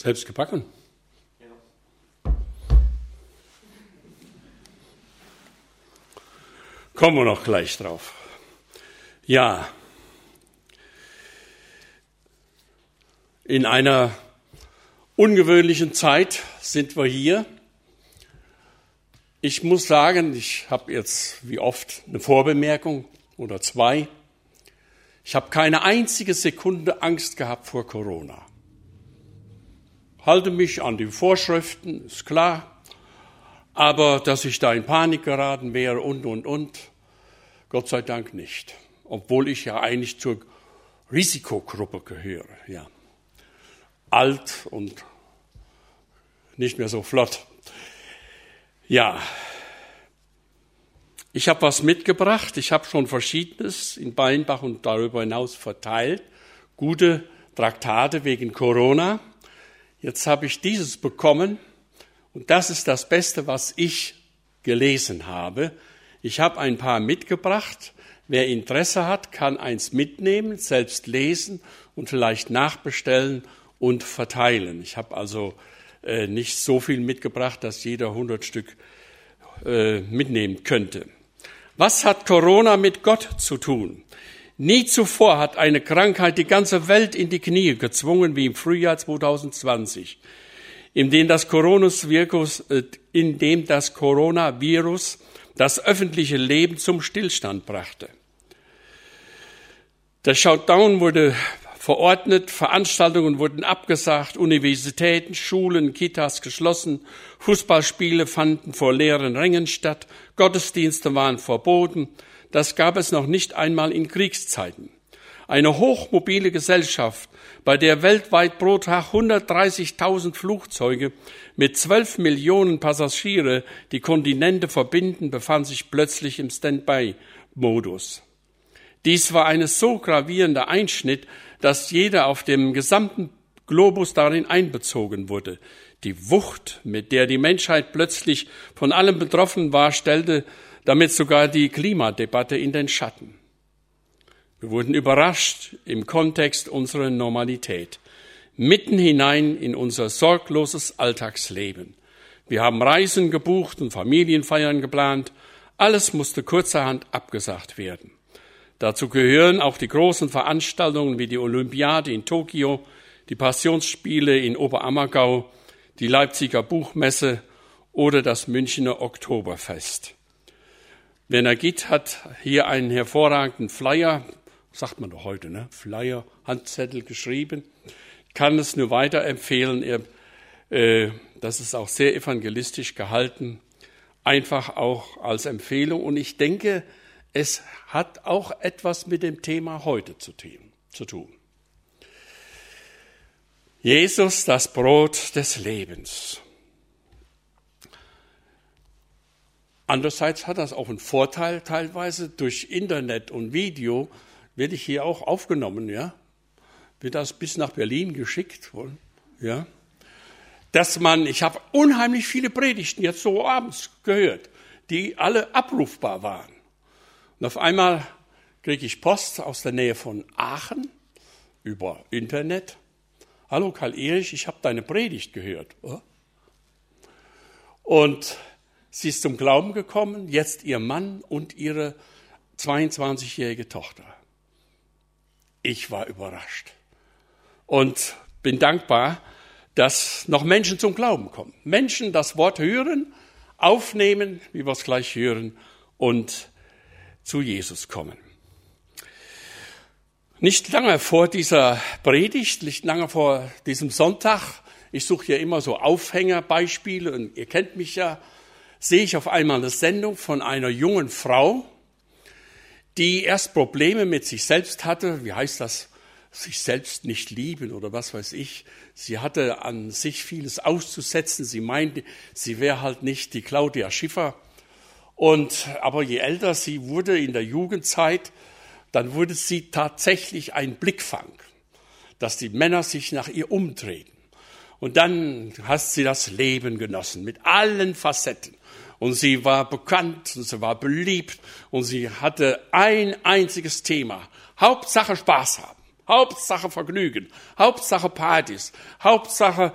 Selbst gebacken? Ja. Kommen wir noch gleich drauf. Ja, in einer ungewöhnlichen Zeit sind wir hier. Ich muss sagen, ich habe jetzt wie oft eine Vorbemerkung oder zwei. Ich habe keine einzige Sekunde Angst gehabt vor Corona. Halte mich an die Vorschriften, ist klar. Aber dass ich da in Panik geraten wäre und, und, und, Gott sei Dank nicht. Obwohl ich ja eigentlich zur Risikogruppe gehöre, ja. Alt und nicht mehr so flott. Ja, ich habe was mitgebracht. Ich habe schon Verschiedenes in Beinbach und darüber hinaus verteilt. Gute Traktate wegen Corona. Jetzt habe ich dieses bekommen und das ist das Beste, was ich gelesen habe. Ich habe ein paar mitgebracht. Wer Interesse hat, kann eins mitnehmen, selbst lesen und vielleicht nachbestellen und verteilen. Ich habe also äh, nicht so viel mitgebracht, dass jeder 100 Stück äh, mitnehmen könnte. Was hat Corona mit Gott zu tun? Nie zuvor hat eine Krankheit die ganze Welt in die Knie gezwungen wie im Frühjahr 2020, in dem das Coronavirus, äh, in dem das Coronavirus das öffentliche Leben zum Stillstand brachte. Der Shutdown wurde verordnet, Veranstaltungen wurden abgesagt, Universitäten, Schulen, Kitas geschlossen, Fußballspiele fanden vor leeren Rängen statt, Gottesdienste waren verboten. Das gab es noch nicht einmal in Kriegszeiten. Eine hochmobile Gesellschaft, bei der weltweit pro Tag 130.000 Flugzeuge mit 12 Millionen Passagiere die Kontinente verbinden, befand sich plötzlich im Standby-Modus. Dies war ein so gravierender Einschnitt, dass jeder auf dem gesamten Globus darin einbezogen wurde. Die Wucht, mit der die Menschheit plötzlich von allem betroffen war, stellte damit sogar die Klimadebatte in den Schatten. Wir wurden überrascht im Kontext unserer Normalität, mitten hinein in unser sorgloses Alltagsleben. Wir haben Reisen gebucht und Familienfeiern geplant. Alles musste kurzerhand abgesagt werden. Dazu gehören auch die großen Veranstaltungen wie die Olympiade in Tokio, die Passionsspiele in Oberammergau, die Leipziger Buchmesse oder das Münchner Oktoberfest. Werner Gitt hat hier einen hervorragenden Flyer, sagt man doch heute, ne? Flyer, Handzettel geschrieben. Ich kann es nur weiterempfehlen. Er, äh, das ist auch sehr evangelistisch gehalten, einfach auch als Empfehlung. Und ich denke, es hat auch etwas mit dem Thema heute zu tun. Jesus, das Brot des Lebens. Andererseits hat das auch einen Vorteil teilweise durch Internet und Video werde ich hier auch aufgenommen, ja. Wird das bis nach Berlin geschickt, ja. Dass man, ich habe unheimlich viele Predigten jetzt so abends gehört, die alle abrufbar waren. Und auf einmal kriege ich Post aus der Nähe von Aachen über Internet. Hallo Karl Erich, ich habe deine Predigt gehört. Und sie ist zum Glauben gekommen, jetzt ihr Mann und ihre 22-jährige Tochter. Ich war überrascht und bin dankbar, dass noch Menschen zum Glauben kommen. Menschen das Wort hören, aufnehmen, wie wir es gleich hören, und zu Jesus kommen. Nicht lange vor dieser Predigt, nicht lange vor diesem Sonntag, ich suche ja immer so Aufhängerbeispiele und ihr kennt mich ja, sehe ich auf einmal eine Sendung von einer jungen Frau, die erst Probleme mit sich selbst hatte. Wie heißt das? Sich selbst nicht lieben oder was weiß ich. Sie hatte an sich vieles auszusetzen. Sie meinte, sie wäre halt nicht die Claudia Schiffer und, aber je älter sie wurde in der Jugendzeit, dann wurde sie tatsächlich ein Blickfang, dass die Männer sich nach ihr umdrehen. Und dann hat sie das Leben genossen mit allen Facetten. Und sie war bekannt und sie war beliebt und sie hatte ein einziges Thema. Hauptsache Spaß haben. Hauptsache Vergnügen, Hauptsache Partys, Hauptsache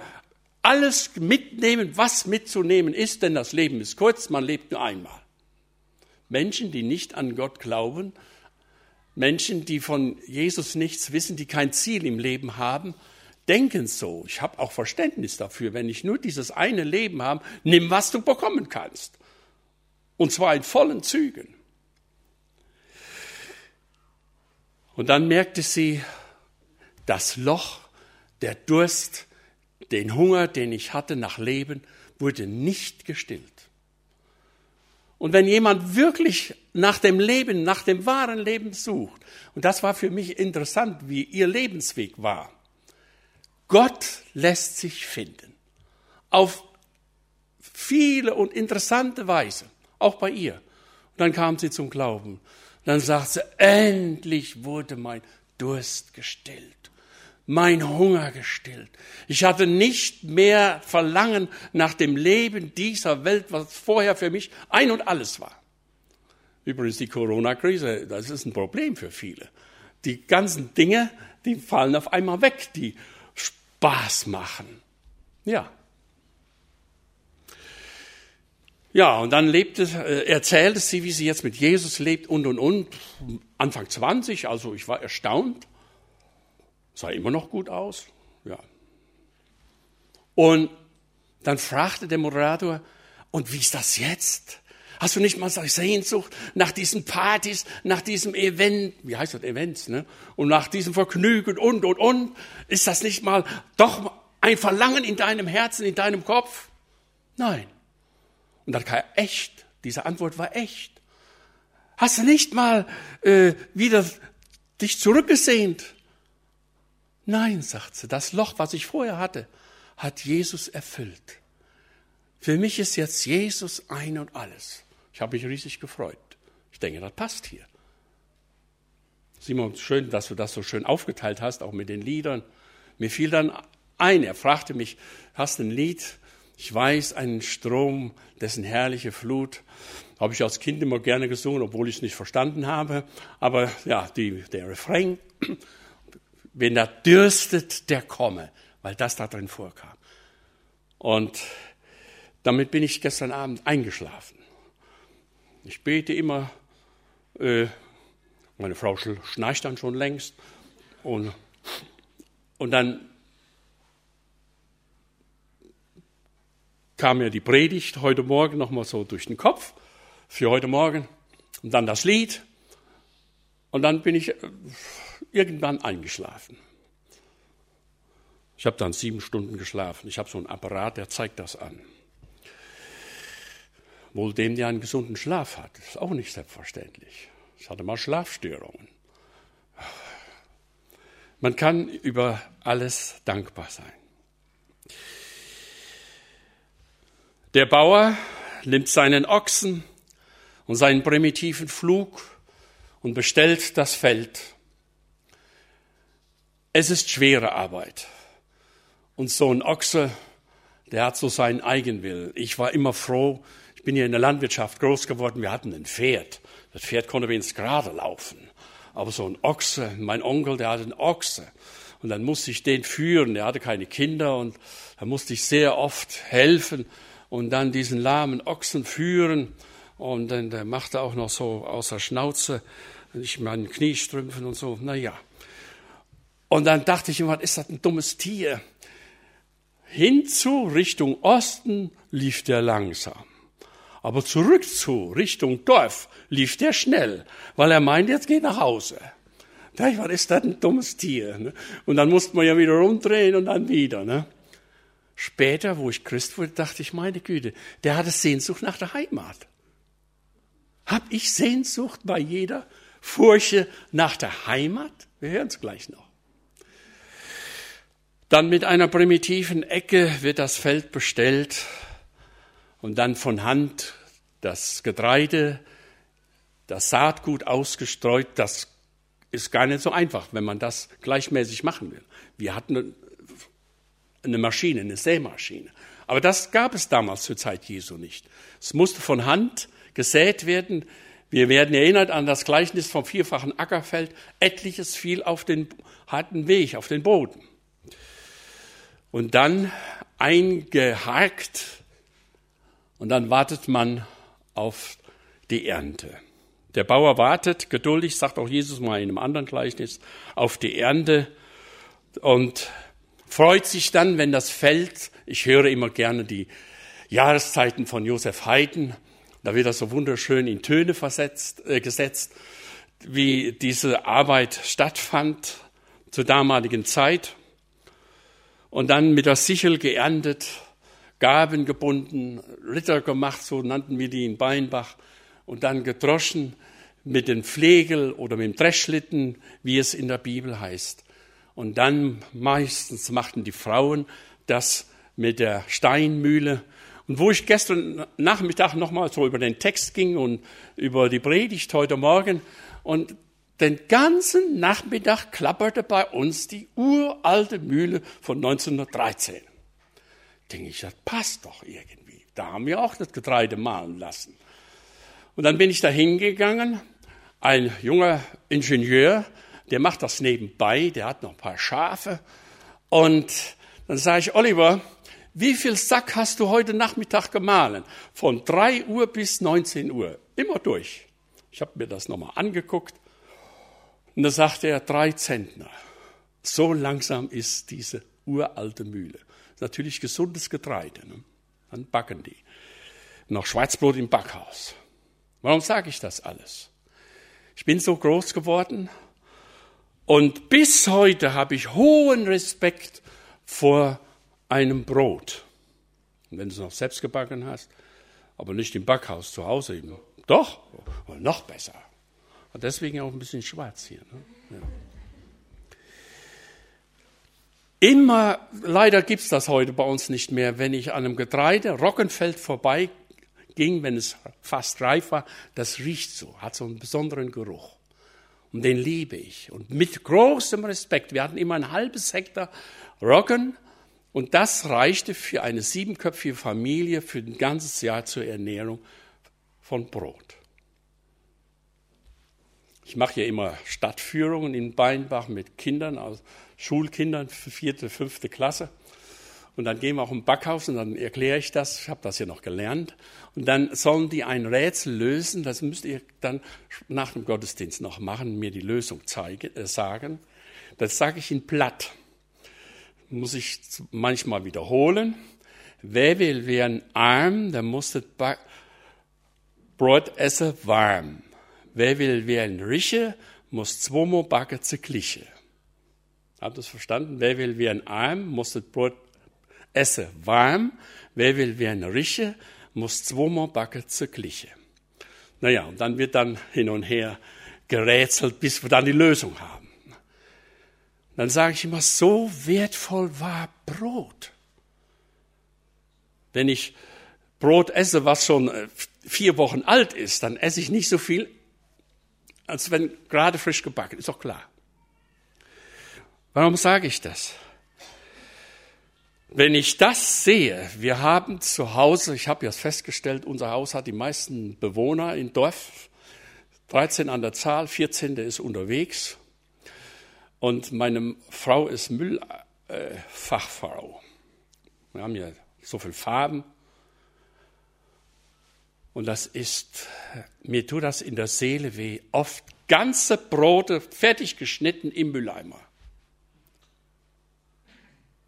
alles mitnehmen, was mitzunehmen ist, denn das Leben ist kurz, man lebt nur einmal. Menschen, die nicht an Gott glauben, Menschen, die von Jesus nichts wissen, die kein Ziel im Leben haben, denken so. Ich habe auch Verständnis dafür, wenn ich nur dieses eine Leben habe, nimm, was du bekommen kannst. Und zwar in vollen Zügen. Und dann merkte sie, das Loch, der Durst, den Hunger, den ich hatte nach Leben, wurde nicht gestillt. Und wenn jemand wirklich nach dem Leben, nach dem wahren Leben sucht, und das war für mich interessant, wie ihr Lebensweg war, Gott lässt sich finden. Auf viele und interessante Weise. Auch bei ihr. Und dann kam sie zum Glauben. Dann sagt sie, endlich wurde mein Durst gestillt mein Hunger gestillt. Ich hatte nicht mehr Verlangen nach dem Leben dieser Welt, was vorher für mich ein und alles war. Übrigens die Corona-Krise, das ist ein Problem für viele. Die ganzen Dinge, die fallen auf einmal weg, die Spaß machen. Ja. Ja, und dann lebte, äh, erzählte sie, wie sie jetzt mit Jesus lebt und und und. Anfang 20, also ich war erstaunt. Sah immer noch gut aus. Ja. Und dann fragte der Moderator, und wie ist das jetzt? Hast du nicht mal so Sehnsucht nach diesen Partys, nach diesem Event, wie heißt das Events, ne? Und nach diesem Vergnügen und, und, und. Ist das nicht mal doch ein Verlangen in deinem Herzen, in deinem Kopf? Nein. Und dann kam echt, diese Antwort war echt. Hast du nicht mal äh, wieder dich zurückgesehnt? Nein, sagt sie, das Loch, was ich vorher hatte, hat Jesus erfüllt. Für mich ist jetzt Jesus ein und alles. Ich habe mich riesig gefreut. Ich denke, das passt hier. Simon, schön, dass du das so schön aufgeteilt hast, auch mit den Liedern. Mir fiel dann ein, er fragte mich, hast du ein Lied? Ich weiß, einen Strom, dessen herrliche Flut. Habe ich als Kind immer gerne gesungen, obwohl ich es nicht verstanden habe. Aber ja, die, der Refrain wenn er dürstet, der komme, weil das da drin vorkam. Und damit bin ich gestern Abend eingeschlafen. Ich bete immer, äh, meine Frau schnarcht dann schon längst und, und dann kam mir die Predigt heute Morgen nochmal so durch den Kopf für heute Morgen und dann das Lied und dann bin ich äh, irgendwann eingeschlafen. Ich habe dann sieben Stunden geschlafen. Ich habe so einen Apparat, der zeigt das an. Wohl dem, der einen gesunden Schlaf hat. Das ist auch nicht selbstverständlich. Ich hatte mal Schlafstörungen. Man kann über alles dankbar sein. Der Bauer nimmt seinen Ochsen und seinen primitiven Flug und bestellt das Feld. Es ist schwere Arbeit. Und so ein Ochse, der hat so seinen Eigenwillen. Ich war immer froh, bin hier in der Landwirtschaft groß geworden, wir hatten ein Pferd. Das Pferd konnte wenigstens gerade laufen. Aber so ein Ochse, mein Onkel, der hatte einen Ochse. Und dann musste ich den führen, der hatte keine Kinder und da musste ich sehr oft helfen und dann diesen lahmen Ochsen führen. Und dann der machte auch noch so außer Schnauze, ich meine Kniestrümpfen und so, naja. Und dann dachte ich immer, was ist das ein dummes Tier? Hinzu Richtung Osten lief der langsam. Aber zurück zu Richtung Dorf lief der schnell, weil er meint, jetzt geht nach Hause. Da ich, was ist das ein dummes Tier? Ne? Und dann musste man ja wieder rumdrehen und dann wieder. Ne? Später, wo ich Christ wurde, dachte ich, meine Güte, der hatte Sehnsucht nach der Heimat. Hab ich Sehnsucht bei jeder Furche nach der Heimat? Wir hören es gleich noch. Dann mit einer primitiven Ecke wird das Feld bestellt und dann von Hand das Getreide, das Saatgut ausgestreut. Das ist gar nicht so einfach, wenn man das gleichmäßig machen will. Wir hatten eine Maschine, eine Sämaschine. Aber das gab es damals zur Zeit Jesu nicht. Es musste von Hand gesät werden Wir werden erinnert an das Gleichnis vom vierfachen Ackerfeld. Etliches fiel auf den harten Weg, auf den Boden. Und dann eingehakt und dann wartet man auf die Ernte. Der Bauer wartet geduldig, sagt auch Jesus mal in einem anderen Gleichnis, auf die Ernte und freut sich dann, wenn das Feld, ich höre immer gerne die Jahreszeiten von Josef Haydn, da wird das so wunderschön in Töne versetzt, äh, gesetzt, wie diese Arbeit stattfand zur damaligen Zeit. Und dann mit der Sichel geerntet, Gaben gebunden, Ritter gemacht, so nannten wir die in Beinbach, und dann gedroschen mit dem Flegel oder mit dem Dreschlitten, wie es in der Bibel heißt. Und dann meistens machten die Frauen das mit der Steinmühle. Und wo ich gestern Nachmittag nochmal so über den Text ging und über die Predigt heute Morgen und den ganzen Nachmittag klapperte bei uns die uralte Mühle von 1913. Denke ich, das passt doch irgendwie. Da haben wir auch das Getreide mahlen lassen. Und dann bin ich da hingegangen. Ein junger Ingenieur, der macht das nebenbei, der hat noch ein paar Schafe. Und dann sage ich, Oliver, wie viel Sack hast du heute Nachmittag gemahlen? Von 3 Uhr bis 19 Uhr. Immer durch. Ich habe mir das nochmal angeguckt. Und da sagte er, drei Zentner. So langsam ist diese uralte Mühle. Natürlich gesundes Getreide. Ne? Dann backen die. Noch Schwarzbrot im Backhaus. Warum sage ich das alles? Ich bin so groß geworden, und bis heute habe ich hohen Respekt vor einem Brot. Und wenn du es noch selbst gebacken hast, aber nicht im Backhaus zu Hause eben. Doch, noch besser. Und deswegen auch ein bisschen schwarz hier. Ne? Ja. Immer, leider gibt es das heute bei uns nicht mehr, wenn ich an einem Getreide, Roggenfeld vorbei ging, wenn es fast reif war, das riecht so, hat so einen besonderen Geruch. Und den liebe ich. Und mit großem Respekt. Wir hatten immer ein halbes Hektar Roggen. Und das reichte für eine siebenköpfige Familie für ein ganzes Jahr zur Ernährung von Brot. Ich mache ja immer Stadtführungen in Beinbach mit Kindern, also Schulkindern, vierte, fünfte Klasse. Und dann gehen wir auch im Backhaus und dann erkläre ich das. Ich habe das ja noch gelernt. Und dann sollen die ein Rätsel lösen. Das müsst ihr dann nach dem Gottesdienst noch machen, mir die Lösung zeigen, äh, sagen. Das sage ich in platt. Muss ich manchmal wiederholen. Wer will werden arm, der muss das Brot essen warm. Wer will werden Rische, muss zweimal backen zu Kliche. Habt ihr verstanden? Wer will werden arm, muss das Brot esse warm, wer will werden Rische, muss zweimal backen zur Gliche. Naja, und dann wird dann hin und her gerätselt, bis wir dann die Lösung haben. Dann sage ich immer, so wertvoll war Brot. Wenn ich Brot esse, was schon äh, vier Wochen alt ist, dann esse ich nicht so viel, als wenn gerade frisch gebacken, ist doch klar. Warum sage ich das? Wenn ich das sehe, wir haben zu Hause, ich habe ja festgestellt, unser Haus hat die meisten Bewohner im Dorf, 13 an der Zahl, 14. ist unterwegs und meine Frau ist Müllfachfrau. wir haben ja so viele Farben und das ist, mir tut das in der Seele weh, oft ganze Brote fertig geschnitten im Mülleimer.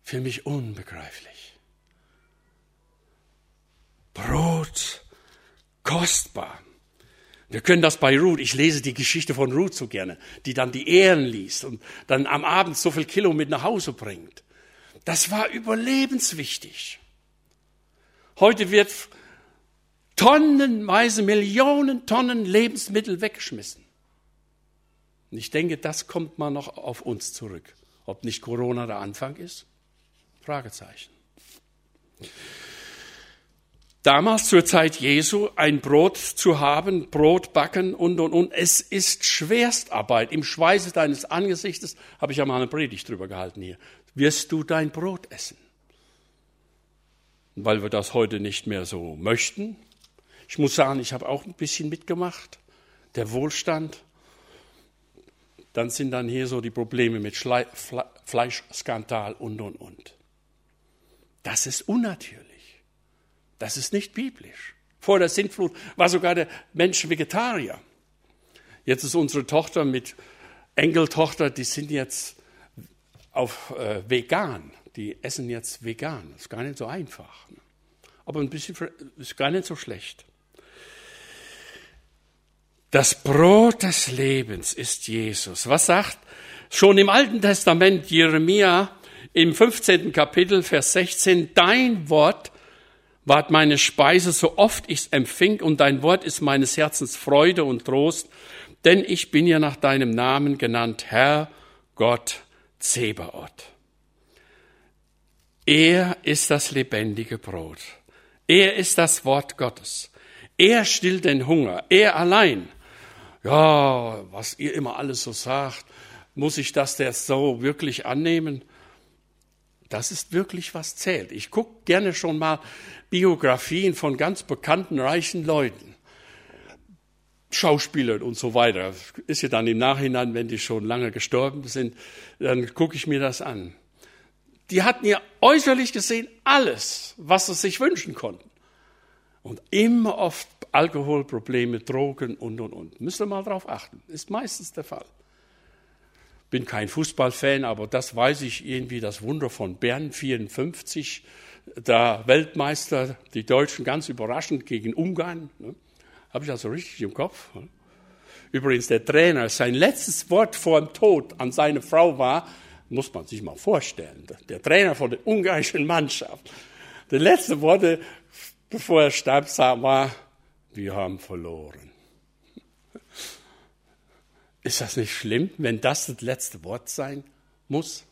Für mich unbegreiflich. Brot, kostbar. Wir können das bei Ruth, ich lese die Geschichte von Ruth so gerne, die dann die Ehren liest und dann am Abend so viel Kilo mit nach Hause bringt. Das war überlebenswichtig. Heute wird tonnenweise, Millionen Tonnen Lebensmittel weggeschmissen. Und ich denke, das kommt mal noch auf uns zurück. Ob nicht Corona der Anfang ist? Fragezeichen. Damals zur Zeit Jesu ein Brot zu haben, Brot backen und und und. Es ist Schwerstarbeit. Im Schweiße deines Angesichtes habe ich ja mal eine Predigt drüber gehalten hier. Wirst du dein Brot essen? Weil wir das heute nicht mehr so möchten. Ich muss sagen, ich habe auch ein bisschen mitgemacht. der Wohlstand. Dann sind dann hier so die Probleme mit Fleischskandal und, und, und. Das ist unnatürlich. Das ist nicht biblisch. Vor der Sintflut war sogar der Mensch Vegetarier. Jetzt ist unsere Tochter mit Enkeltochter, die sind jetzt auf äh, vegan. Die essen jetzt vegan. Das ist gar nicht so einfach. Aber ein bisschen ist gar nicht so schlecht. Das Brot des Lebens ist Jesus. Was sagt schon im Alten Testament Jeremia im 15. Kapitel, Vers 16, dein Wort ward meine Speise, so oft ich's empfing, und dein Wort ist meines Herzens Freude und Trost, denn ich bin ja nach deinem Namen genannt, Herr Gott Zebaoth. Er ist das lebendige Brot. Er ist das Wort Gottes. Er stillt den Hunger. Er allein ja, was ihr immer alles so sagt, muss ich das jetzt so wirklich annehmen? Das ist wirklich was zählt. Ich gucke gerne schon mal Biografien von ganz bekannten, reichen Leuten. Schauspielern und so weiter. Ist ja dann im Nachhinein, wenn die schon lange gestorben sind, dann gucke ich mir das an. Die hatten ja äußerlich gesehen alles, was sie sich wünschen konnten. Und immer oft Alkoholprobleme, Drogen und, und, und. Müsst ihr mal drauf achten. Ist meistens der Fall. Bin kein Fußballfan, aber das weiß ich irgendwie, das Wunder von Bern 54, da Weltmeister, die Deutschen ganz überraschend gegen Ungarn. Ne? Habe ich also richtig im Kopf. Übrigens, der Trainer, sein letztes Wort vor dem Tod an seine Frau war, muss man sich mal vorstellen, der Trainer von der ungarischen Mannschaft. Die letzten Worte, bevor er starb, war, wir haben verloren. Ist das nicht schlimm, wenn das das letzte Wort sein muss?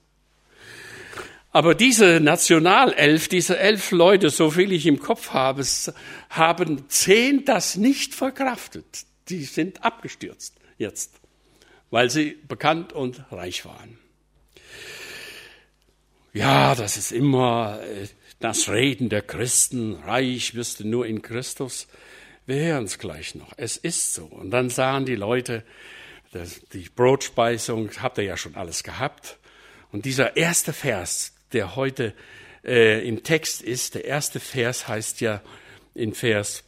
Aber diese Nationalelf, diese elf Leute, so viel ich im Kopf habe, haben zehn das nicht verkraftet. Die sind abgestürzt jetzt, weil sie bekannt und reich waren. Ja, das ist immer äh, das Reden der Christen. Reich wirst du nur in Christus. Wir hören es gleich noch. Es ist so. Und dann sahen die Leute, die Brotspeisung habt ihr ja schon alles gehabt. Und dieser erste Vers, der heute äh, im Text ist, der erste Vers heißt ja in Vers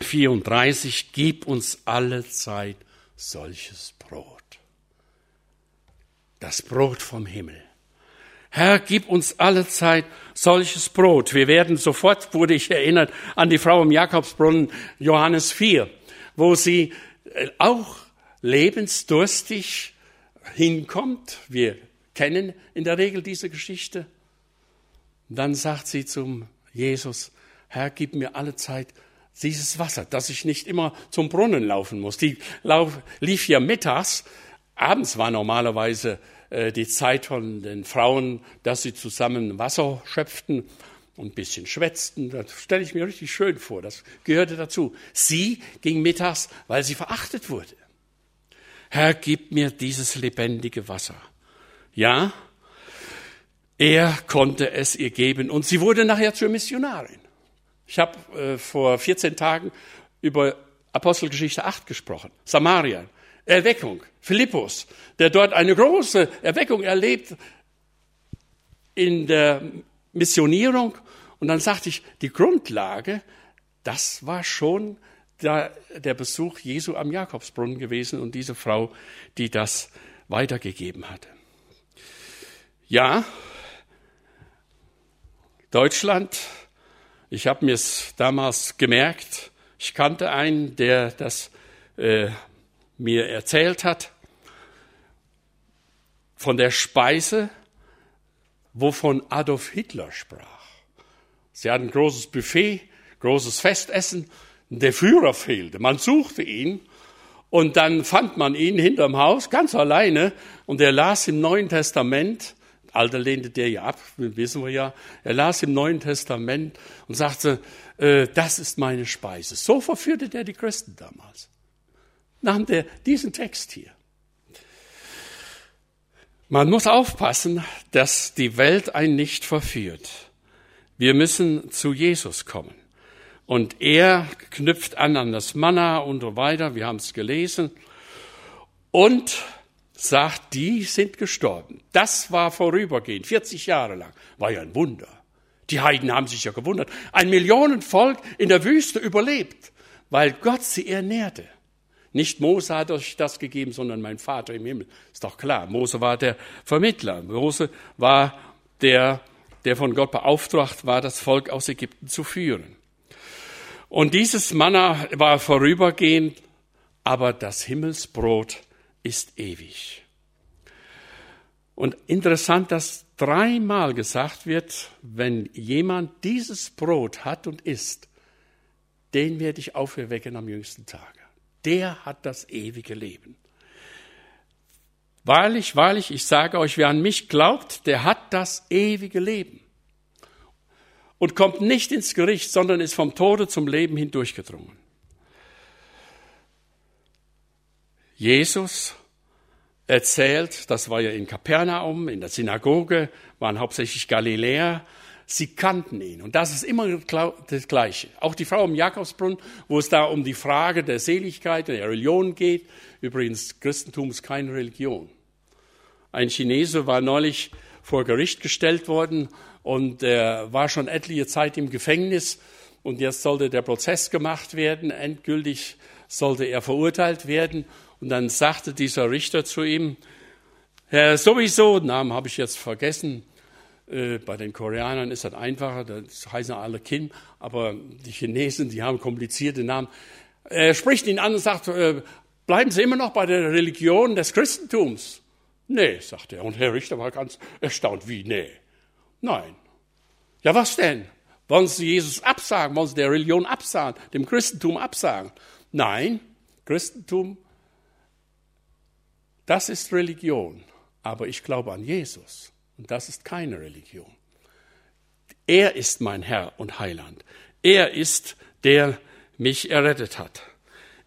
34, gib uns alle Zeit solches Brot. Das Brot vom Himmel. Herr, gib uns alle Zeit solches Brot. Wir werden sofort, wurde ich erinnert, an die Frau im Jakobsbrunnen, Johannes 4, wo sie äh, auch lebensdurstig hinkommt. Wir kennen in der Regel diese Geschichte. Dann sagt sie zum Jesus, Herr, gib mir alle Zeit dieses Wasser, dass ich nicht immer zum Brunnen laufen muss. Die lief ja mittags, abends war normalerweise äh, die Zeit von den Frauen, dass sie zusammen Wasser schöpften und ein bisschen schwätzten. Das stelle ich mir richtig schön vor. Das gehörte dazu. Sie ging mittags, weil sie verachtet wurde. Herr, gib mir dieses lebendige Wasser. Ja, er konnte es ihr geben und sie wurde nachher zur Missionarin. Ich habe äh, vor 14 Tagen über Apostelgeschichte 8 gesprochen. Samarien. Erweckung. Philippus, der dort eine große Erweckung erlebt in der Missionierung. Und dann sagte ich, die Grundlage, das war schon der, der Besuch Jesu am Jakobsbrunnen gewesen und diese Frau, die das weitergegeben hatte. Ja, Deutschland, ich habe mir es damals gemerkt, ich kannte einen, der das äh, mir erzählt hat von der Speise, wovon Adolf Hitler sprach. Sie hatten ein großes Buffet, großes Festessen, der Führer fehlte. Man suchte ihn und dann fand man ihn hinterm Haus ganz alleine und er las im Neuen Testament, Alter lehnte der ja ab, wissen wir ja, er las im Neuen Testament und sagte, äh, das ist meine Speise. So verführte der die Christen damals nahm der diesen Text hier. Man muss aufpassen, dass die Welt einen nicht verführt. Wir müssen zu Jesus kommen. Und er knüpft an an das Manna und so weiter. Wir haben es gelesen. Und sagt, die sind gestorben. Das war vorübergehend, 40 Jahre lang. War ja ein Wunder. Die Heiden haben sich ja gewundert. Ein Millionenvolk in der Wüste überlebt, weil Gott sie ernährte. Nicht Mose hat euch das gegeben, sondern mein Vater im Himmel. Ist doch klar. Mose war der Vermittler. Mose war der, der von Gott beauftragt war, das Volk aus Ägypten zu führen. Und dieses Manna war vorübergehend, aber das Himmelsbrot ist ewig. Und interessant, dass dreimal gesagt wird, wenn jemand dieses Brot hat und isst, den werde ich auferwecken am jüngsten Tage. Der hat das ewige Leben. Wahrlich, wahrlich, ich sage euch, wer an mich glaubt, der hat das ewige Leben und kommt nicht ins Gericht, sondern ist vom Tode zum Leben hindurchgedrungen. Jesus erzählt, das war ja in Kapernaum, in der Synagoge, waren hauptsächlich Galiläer, sie kannten ihn. Und das ist immer das Gleiche. Auch die Frau im Jakobsbrunnen, wo es da um die Frage der Seligkeit, der Religion geht. Übrigens, Christentum ist keine Religion. Ein Chinese war neulich vor Gericht gestellt worden und er war schon etliche Zeit im Gefängnis und jetzt sollte der Prozess gemacht werden. Endgültig sollte er verurteilt werden. Und dann sagte dieser Richter zu ihm, Herr sowieso, Namen habe ich jetzt vergessen, äh, bei den Koreanern ist das einfacher, das heißen alle Kim, aber die Chinesen, die haben komplizierte Namen. Er spricht ihn an und sagt, äh, bleiben Sie immer noch bei der Religion des Christentums? Nee, sagt er. Und Herr Richter war ganz erstaunt, wie, nee? Nein. Ja, was denn? Wollen Sie Jesus absagen? Wollen Sie der Religion absagen? Dem Christentum absagen? Nein, Christentum das ist Religion, aber ich glaube an Jesus und das ist keine Religion. Er ist mein Herr und Heiland. Er ist der mich errettet hat.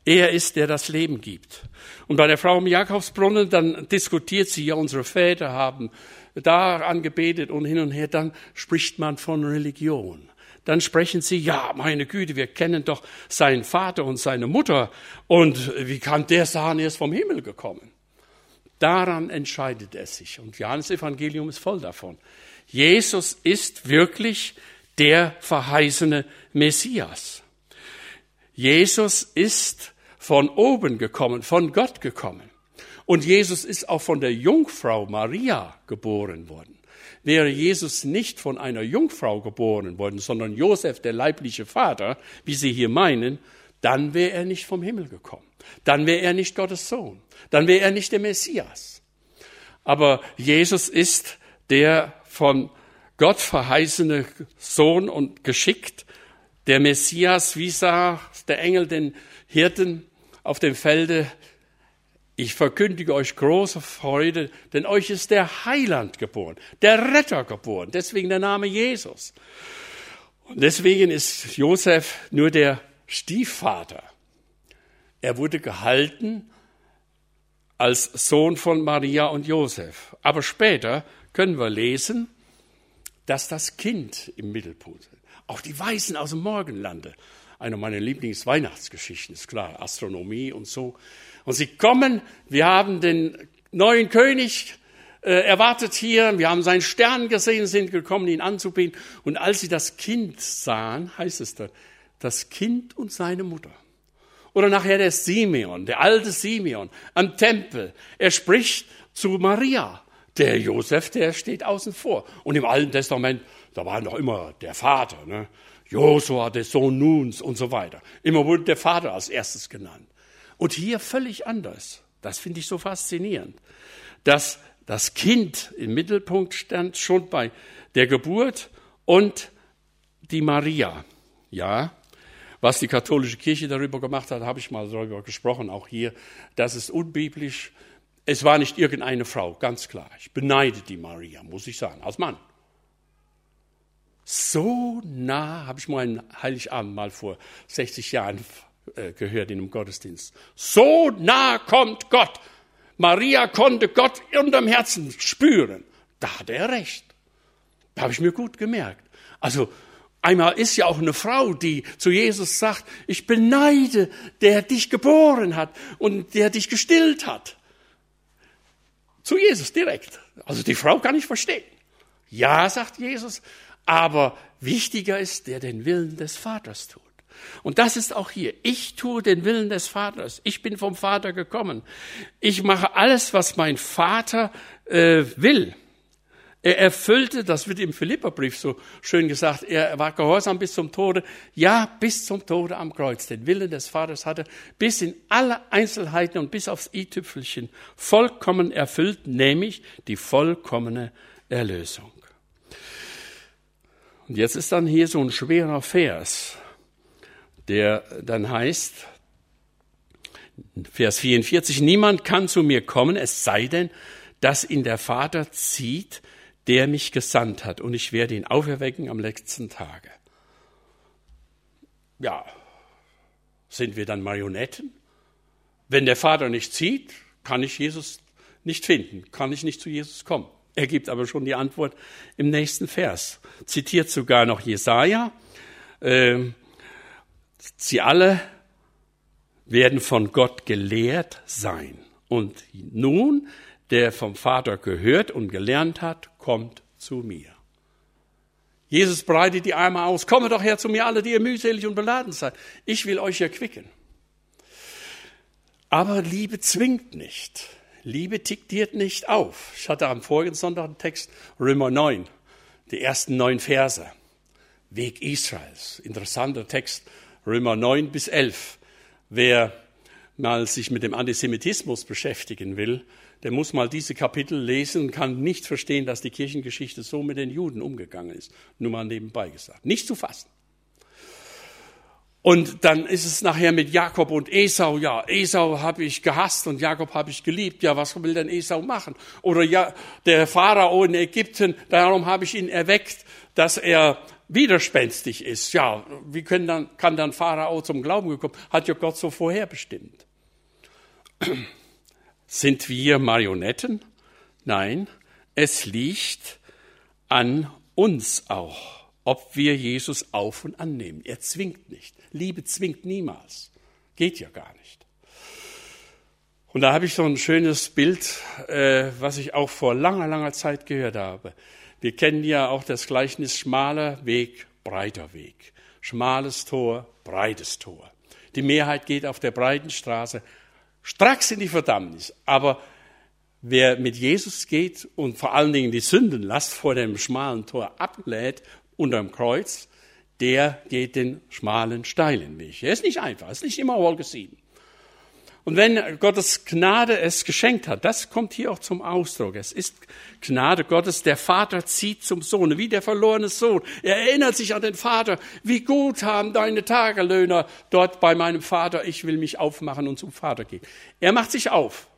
Er ist, der das Leben gibt. Und bei der Frau im Jakobsbrunnen, dann diskutiert sie, ja, unsere Väter haben da angebetet und hin und her, dann spricht man von Religion. Dann sprechen sie, ja, meine Güte, wir kennen doch seinen Vater und seine Mutter. Und wie kann der sagen, er ist vom Himmel gekommen? Daran entscheidet es sich. Und Johannes Evangelium ist voll davon. Jesus ist wirklich der verheißene Messias. Jesus ist von oben gekommen, von Gott gekommen. Und Jesus ist auch von der Jungfrau Maria geboren worden. Wäre Jesus nicht von einer Jungfrau geboren worden, sondern Josef, der leibliche Vater, wie Sie hier meinen, dann wäre er nicht vom Himmel gekommen. Dann wäre er nicht Gottes Sohn. Dann wäre er nicht der Messias. Aber Jesus ist der von Gott verheißene Sohn und geschickt, der Messias, wie sah der Engel den Hirten auf dem Felde, ich verkündige euch große Freude, denn euch ist der Heiland geboren, der Retter geboren, deswegen der Name Jesus. Und deswegen ist Josef nur der Stiefvater. Er wurde gehalten als Sohn von Maria und Josef. Aber später können wir lesen, dass das Kind im Mittelpunkt ist. Auch die Weisen aus dem Morgenlande. Eine meiner Lieblingsweihnachtsgeschichten ist klar, Astronomie und so. Und sie kommen, wir haben den neuen König äh, erwartet hier, wir haben seinen Stern gesehen, sind gekommen, ihn anzubeten. Und als sie das Kind sahen, heißt es da, das Kind und seine Mutter. Oder nachher der Simeon, der alte Simeon am Tempel. Er spricht zu Maria. Der Josef, der steht außen vor. Und im Alten Testament, da war noch immer der Vater, ne? Josua, der Sohn Nuns und so weiter. Immer wurde der Vater als erstes genannt. Und hier völlig anders. Das finde ich so faszinierend, dass das Kind im Mittelpunkt stand, schon bei der Geburt und die Maria. Ja, was die katholische Kirche darüber gemacht hat, habe ich mal darüber gesprochen, auch hier. Das ist unbiblisch. Es war nicht irgendeine Frau, ganz klar. Ich beneide die Maria, muss ich sagen, als Mann. So nah habe ich mal einen Heiligabend mal vor 60 Jahren äh, gehört in einem Gottesdienst. So nah kommt Gott. Maria konnte Gott unterm Herzen spüren. Da hat er recht. Da habe ich mir gut gemerkt. Also Einmal ist ja auch eine Frau, die zu Jesus sagt, ich beneide, der dich geboren hat und der dich gestillt hat. Zu Jesus direkt. Also die Frau kann ich verstehen. Ja, sagt Jesus, aber wichtiger ist, der den Willen des Vaters tut. Und das ist auch hier. Ich tue den Willen des Vaters. Ich bin vom Vater gekommen. Ich mache alles, was mein Vater äh, will. Er erfüllte, das wird im Philipperbrief so schön gesagt, er war gehorsam bis zum Tode. Ja, bis zum Tode am Kreuz. Den Willen des Vaters hatte bis in alle Einzelheiten und bis aufs i-Tüpfelchen vollkommen erfüllt, nämlich die vollkommene Erlösung. Und jetzt ist dann hier so ein schwerer Vers, der dann heißt, Vers 44, niemand kann zu mir kommen, es sei denn, dass ihn der Vater zieht, der mich gesandt hat, und ich werde ihn auferwecken am letzten Tage. Ja, sind wir dann Marionetten? Wenn der Vater nicht zieht, kann ich Jesus nicht finden, kann ich nicht zu Jesus kommen. Er gibt aber schon die Antwort im nächsten Vers. Zitiert sogar noch Jesaja. Äh, sie alle werden von Gott gelehrt sein. Und nun, der vom Vater gehört und gelernt hat, kommt zu mir. Jesus breitet die Arme aus. Komme doch her zu mir, alle, die ihr mühselig und beladen seid. Ich will euch erquicken. Aber Liebe zwingt nicht. Liebe diktiert nicht auf. Ich hatte am vorigen Sonntag einen Text, Römer 9, die ersten neun Verse. Weg Israels. Interessanter Text, Römer 9 bis 11. Wer mal sich mit dem Antisemitismus beschäftigen will, der muss mal diese Kapitel lesen und kann nicht verstehen, dass die Kirchengeschichte so mit den Juden umgegangen ist. Nur mal nebenbei gesagt. Nicht zu fassen. Und dann ist es nachher mit Jakob und Esau. Ja, Esau habe ich gehasst und Jakob habe ich geliebt. Ja, was will denn Esau machen? Oder ja, der Pharao in Ägypten, darum habe ich ihn erweckt, dass er widerspenstig ist. Ja, wie können dann, kann dann Pharao zum Glauben gekommen? Hat ja Gott so vorherbestimmt. Sind wir Marionetten? Nein, es liegt an uns auch ob wir Jesus auf und annehmen. Er zwingt nicht. Liebe zwingt niemals. Geht ja gar nicht. Und da habe ich so ein schönes Bild, äh, was ich auch vor langer, langer Zeit gehört habe. Wir kennen ja auch das Gleichnis schmaler Weg, breiter Weg. Schmales Tor, breites Tor. Die Mehrheit geht auf der breiten Straße stracks in die Verdammnis. Aber wer mit Jesus geht und vor allen Dingen die Sündenlast vor dem schmalen Tor ablädt unterm Kreuz, der geht den schmalen, steilen Weg. Er ist nicht einfach, ist nicht immer wohlgesehen. Und wenn Gottes Gnade es geschenkt hat, das kommt hier auch zum Ausdruck. Es ist Gnade Gottes. Der Vater zieht zum Sohn, wie der verlorene Sohn. Er erinnert sich an den Vater. Wie gut haben deine Tagelöhner dort bei meinem Vater. Ich will mich aufmachen und zum Vater gehen. Er macht sich auf.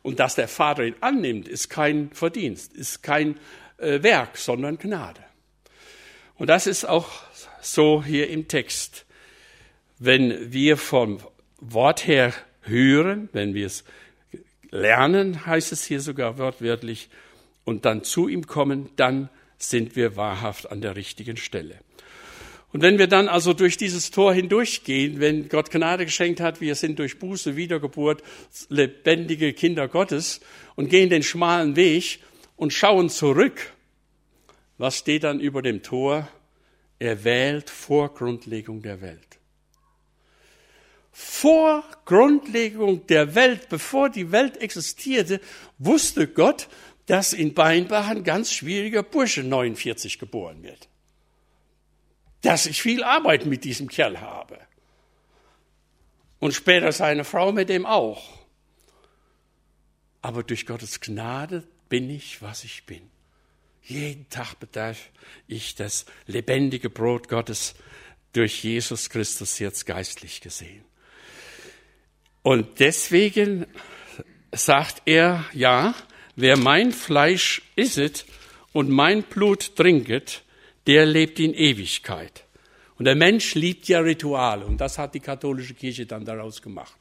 Und dass der Vater ihn annimmt, ist kein Verdienst, ist kein äh, Werk, sondern Gnade. Und das ist auch so hier im Text. Wenn wir vom Wort her hören, wenn wir es lernen, heißt es hier sogar wortwörtlich, und dann zu ihm kommen, dann sind wir wahrhaft an der richtigen Stelle. Und wenn wir dann also durch dieses Tor hindurchgehen, wenn Gott Gnade geschenkt hat, wir sind durch Buße, Wiedergeburt, lebendige Kinder Gottes und gehen den schmalen Weg und schauen zurück, was steht dann über dem Tor? Er wählt vor Grundlegung der Welt. Vor Grundlegung der Welt, bevor die Welt existierte, wusste Gott, dass in Beinbach ein ganz schwieriger Bursche 49 geboren wird. Dass ich viel Arbeit mit diesem Kerl habe. Und später seine Frau mit dem auch. Aber durch Gottes Gnade bin ich, was ich bin. Jeden Tag bedarf ich das lebendige Brot Gottes durch Jesus Christus jetzt geistlich gesehen. Und deswegen sagt er, ja, wer mein Fleisch isset und mein Blut trinket, der lebt in Ewigkeit. Und der Mensch liebt ja Rituale und das hat die katholische Kirche dann daraus gemacht.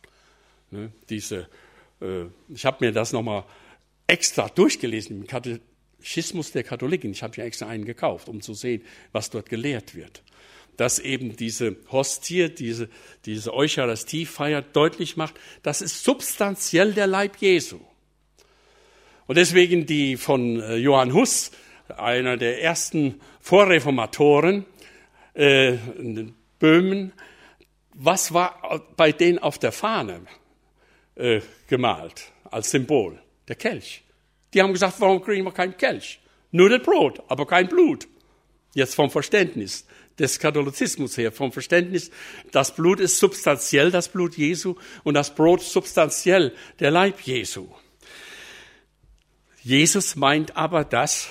Ne, diese, äh, ich habe mir das nochmal extra durchgelesen im Schismus der Katholiken. Ich habe ja extra einen gekauft, um zu sehen, was dort gelehrt wird. Dass eben diese Hostie, diese, diese Eucharistiefeier deutlich macht, das ist substanziell der Leib Jesu. Und deswegen die von äh, Johann Huss, einer der ersten Vorreformatoren, äh, in Böhmen, was war bei denen auf der Fahne äh, gemalt als Symbol? Der Kelch. Die haben gesagt, warum kriegen wir keinen Kelch? Nur das Brot, aber kein Blut. Jetzt vom Verständnis des Katholizismus her, vom Verständnis, das Blut ist substanziell das Blut Jesu und das Brot substanziell der Leib Jesu. Jesus meint aber das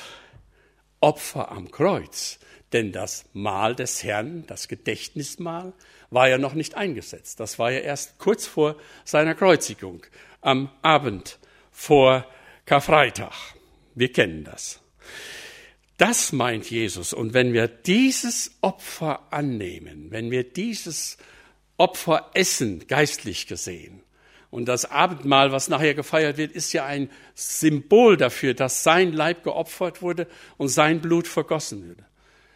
Opfer am Kreuz, denn das Mahl des Herrn, das Gedächtnismahl, war ja noch nicht eingesetzt. Das war ja erst kurz vor seiner Kreuzigung, am Abend vor Karfreitag. Wir kennen das. Das meint Jesus. Und wenn wir dieses Opfer annehmen, wenn wir dieses Opfer essen, geistlich gesehen, und das Abendmahl, was nachher gefeiert wird, ist ja ein Symbol dafür, dass sein Leib geopfert wurde und sein Blut vergossen wurde.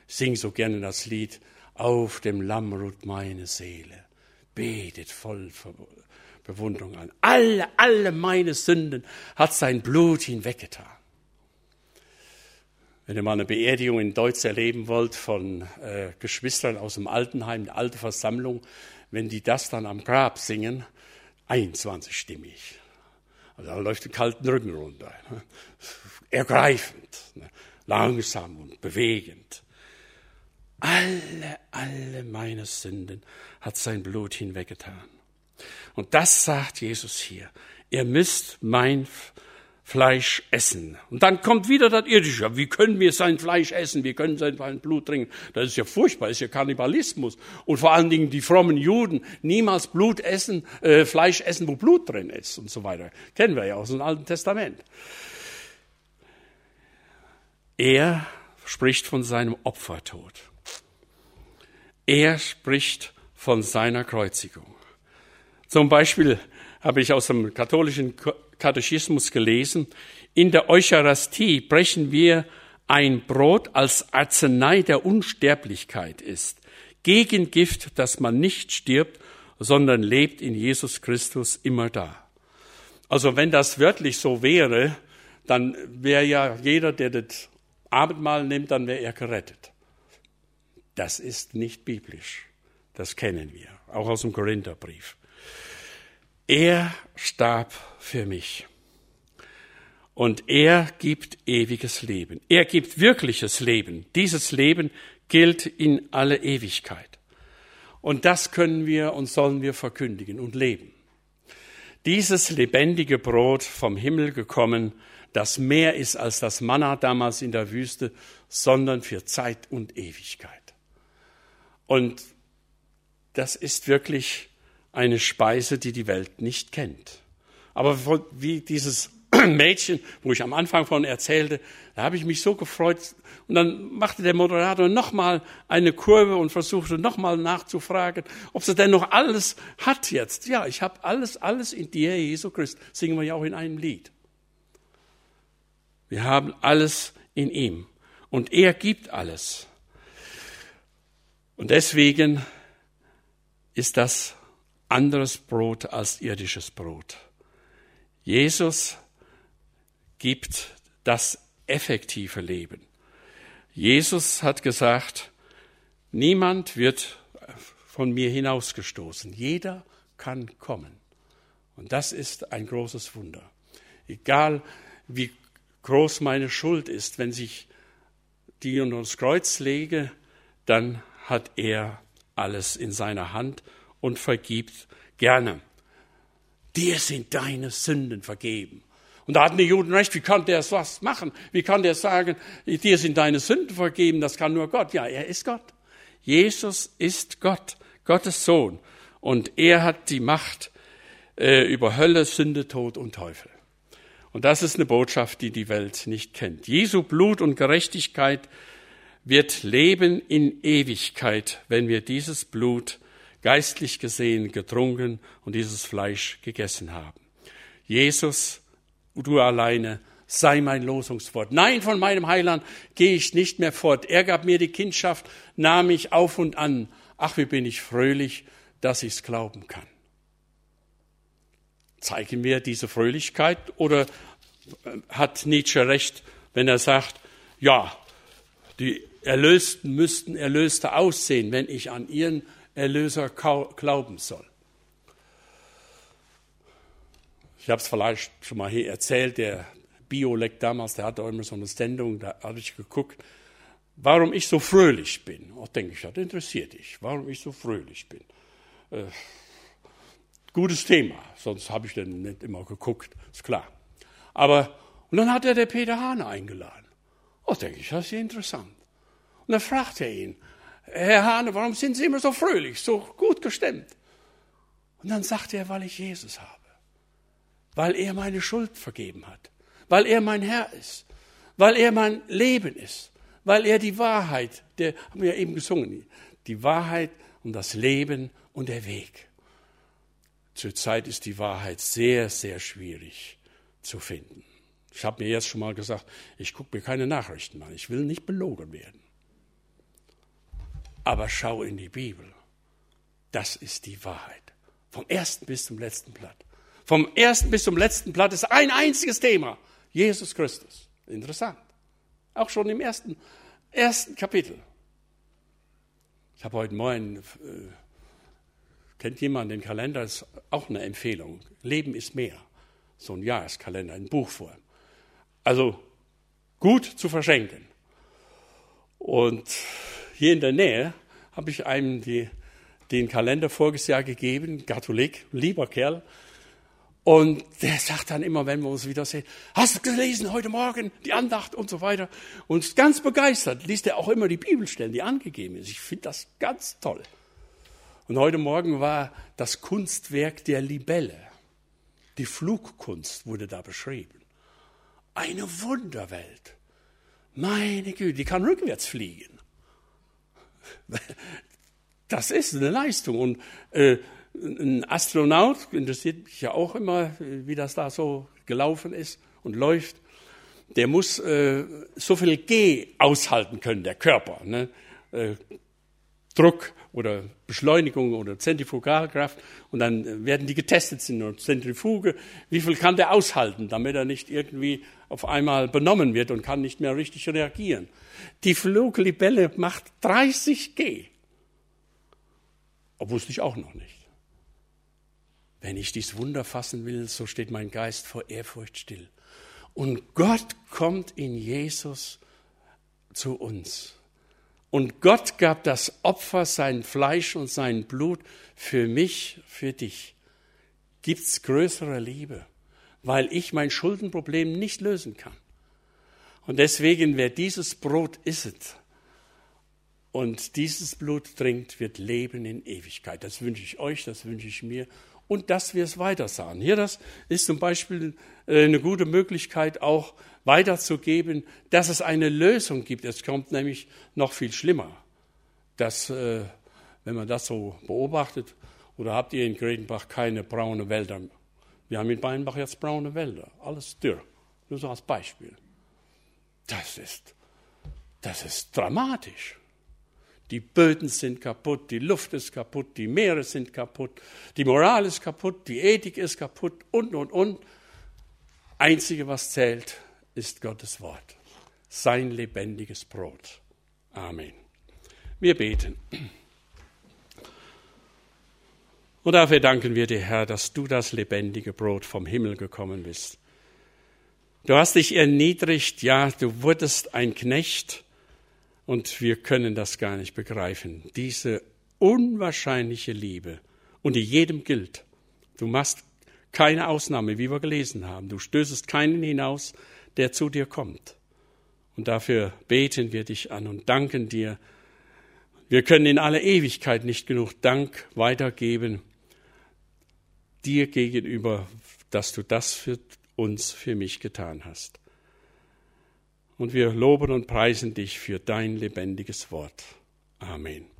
Ich sing so gerne das Lied, auf dem Lamm ruht meine Seele, betet voll Bewunderung an. Alle, alle meine Sünden hat sein Blut hinweggetan. Wenn ihr mal eine Beerdigung in Deutsch erleben wollt von äh, Geschwistern aus dem Altenheim, eine alte Versammlung, wenn die das dann am Grab singen, 21-stimmig. Also da läuft den kalten Rücken runter. Ne? Ergreifend, ne? langsam und bewegend. Alle, alle meine Sünden hat sein Blut hinweggetan. Und das sagt Jesus hier. Ihr müsst mein Fleisch essen. Und dann kommt wieder das Irdische. Wie können wir sein Fleisch essen? Wir können sein Blut trinken. Das ist ja furchtbar, das ist ja Kannibalismus. Und vor allen Dingen die frommen Juden niemals Blut essen, äh, Fleisch essen, wo Blut drin ist und so weiter. Kennen wir ja aus dem Alten Testament. Er spricht von seinem Opfertod. Er spricht von seiner Kreuzigung. Zum Beispiel habe ich aus dem katholischen Katechismus gelesen, in der Eucharistie brechen wir ein Brot als Arznei der Unsterblichkeit ist. Gegengift, dass man nicht stirbt, sondern lebt in Jesus Christus immer da. Also wenn das wörtlich so wäre, dann wäre ja jeder, der das Abendmahl nimmt, dann wäre er gerettet. Das ist nicht biblisch. Das kennen wir, auch aus dem Korintherbrief. Er starb für mich. Und er gibt ewiges Leben. Er gibt wirkliches Leben. Dieses Leben gilt in alle Ewigkeit. Und das können wir und sollen wir verkündigen und leben. Dieses lebendige Brot vom Himmel gekommen, das mehr ist als das Manna damals in der Wüste, sondern für Zeit und Ewigkeit. Und das ist wirklich eine Speise, die die Welt nicht kennt. Aber wie dieses Mädchen, wo ich am Anfang von erzählte, da habe ich mich so gefreut. Und dann machte der Moderator nochmal eine Kurve und versuchte nochmal nachzufragen, ob sie denn noch alles hat jetzt. Ja, ich habe alles, alles in dir, Jesu Christ. Singen wir ja auch in einem Lied. Wir haben alles in ihm. Und er gibt alles. Und deswegen ist das anderes Brot als irdisches Brot. Jesus gibt das effektive Leben. Jesus hat gesagt, niemand wird von mir hinausgestoßen. Jeder kann kommen. Und das ist ein großes Wunder. Egal wie groß meine Schuld ist, wenn ich die unter das Kreuz lege, dann hat er alles in seiner Hand und vergibt gerne. Dir sind deine Sünden vergeben. Und da hatten die Juden recht, wie kann der was machen? Wie kann der sagen, dir sind deine Sünden vergeben? Das kann nur Gott. Ja, er ist Gott. Jesus ist Gott, Gottes Sohn. Und er hat die Macht äh, über Hölle, Sünde, Tod und Teufel. Und das ist eine Botschaft, die die Welt nicht kennt. Jesu Blut und Gerechtigkeit wird leben in Ewigkeit, wenn wir dieses Blut geistlich gesehen getrunken und dieses Fleisch gegessen haben. Jesus, du alleine sei mein Losungswort. Nein, von meinem Heiland gehe ich nicht mehr fort. Er gab mir die Kindschaft, nahm mich auf und an. Ach, wie bin ich fröhlich, dass ich's glauben kann. Zeigen wir diese Fröhlichkeit oder hat Nietzsche recht, wenn er sagt, ja, die Erlösten müssten Erlöste aussehen, wenn ich an ihren Erlöser glauben soll. Ich habe es vielleicht schon mal hier erzählt, der Biolek damals, der hatte auch immer so eine Sendung, da habe ich geguckt, warum ich so fröhlich bin. Auch denke ich, das interessiert dich, warum ich so fröhlich bin. Äh, gutes Thema, sonst habe ich dann nicht immer geguckt, ist klar. Aber, und dann hat er der Peter Hahn eingeladen. Oh, denke ich, das ist interessant. Und dann fragt er ihn, Herr Hahn, warum sind Sie immer so fröhlich, so gut gestimmt? Und dann sagt er, weil ich Jesus habe. Weil er meine Schuld vergeben hat. Weil er mein Herr ist. Weil er mein Leben ist. Weil er die Wahrheit, der haben wir ja eben gesungen, die Wahrheit und das Leben und der Weg. Zurzeit ist die Wahrheit sehr, sehr schwierig zu finden. Ich habe mir jetzt schon mal gesagt, ich gucke mir keine Nachrichten an. Ich will nicht belogen werden. Aber schau in die Bibel. Das ist die Wahrheit. Vom ersten bis zum letzten Blatt. Vom ersten bis zum letzten Blatt ist ein einziges Thema. Jesus Christus. Interessant. Auch schon im ersten, ersten Kapitel. Ich habe heute Morgen, äh, kennt jemand den Kalender, das ist auch eine Empfehlung. Leben ist mehr. So ein Jahreskalender, ein Buchform. Also gut zu verschenken. Und hier in der Nähe habe ich einem die, den Kalender voriges Jahr gegeben, Katholik, lieber Kerl. Und der sagt dann immer, wenn wir uns wiedersehen, hast du gelesen heute Morgen die Andacht und so weiter. Und ganz begeistert liest er auch immer die Bibelstellen, die angegeben sind. Ich finde das ganz toll. Und heute Morgen war das Kunstwerk der Libelle. Die Flugkunst wurde da beschrieben. Eine Wunderwelt. Meine Güte, die kann rückwärts fliegen. Das ist eine Leistung. Und äh, ein Astronaut interessiert mich ja auch immer, wie das da so gelaufen ist und läuft. Der muss äh, so viel G aushalten können, der Körper. Ne? Äh, Druck oder Beschleunigung oder Zentrifugalkraft und dann werden die getestet in der Zentrifuge. Wie viel kann der aushalten, damit er nicht irgendwie auf einmal benommen wird und kann nicht mehr richtig reagieren? Die Fluglibelle macht 30 G. Das wusste ich auch noch nicht. Wenn ich dies Wunder fassen will, so steht mein Geist vor Ehrfurcht still. Und Gott kommt in Jesus zu uns. Und Gott gab das Opfer, sein Fleisch und sein Blut für mich, für dich. Gibt's größere Liebe, weil ich mein Schuldenproblem nicht lösen kann. Und deswegen, wer dieses Brot isset und dieses Blut trinkt, wird leben in Ewigkeit. Das wünsche ich euch, das wünsche ich mir und dass wir es weitersagen. Hier, das ist zum Beispiel äh, eine gute Möglichkeit, auch weiterzugeben, dass es eine Lösung gibt. Es kommt nämlich noch viel schlimmer. Dass, äh, wenn man das so beobachtet, oder habt ihr in Gredenbach keine braune Wälder? Wir haben in Beinbach jetzt braune Wälder, alles dürr. Nur so als Beispiel. Das ist, das ist dramatisch. Die Böden sind kaputt, die Luft ist kaputt, die Meere sind kaputt, die Moral ist kaputt, die Ethik ist kaputt und, und, und. Einzige, was zählt, ist Gottes Wort, sein lebendiges Brot. Amen. Wir beten. Und dafür danken wir dir, Herr, dass du das lebendige Brot vom Himmel gekommen bist. Du hast dich erniedrigt, ja, du wurdest ein Knecht und wir können das gar nicht begreifen. Diese unwahrscheinliche Liebe und die jedem gilt. Du machst keine Ausnahme, wie wir gelesen haben. Du stößest keinen hinaus, der zu dir kommt. Und dafür beten wir dich an und danken dir. Wir können in aller Ewigkeit nicht genug Dank weitergeben dir gegenüber, dass du das für uns, für mich getan hast. Und wir loben und preisen dich für dein lebendiges Wort. Amen.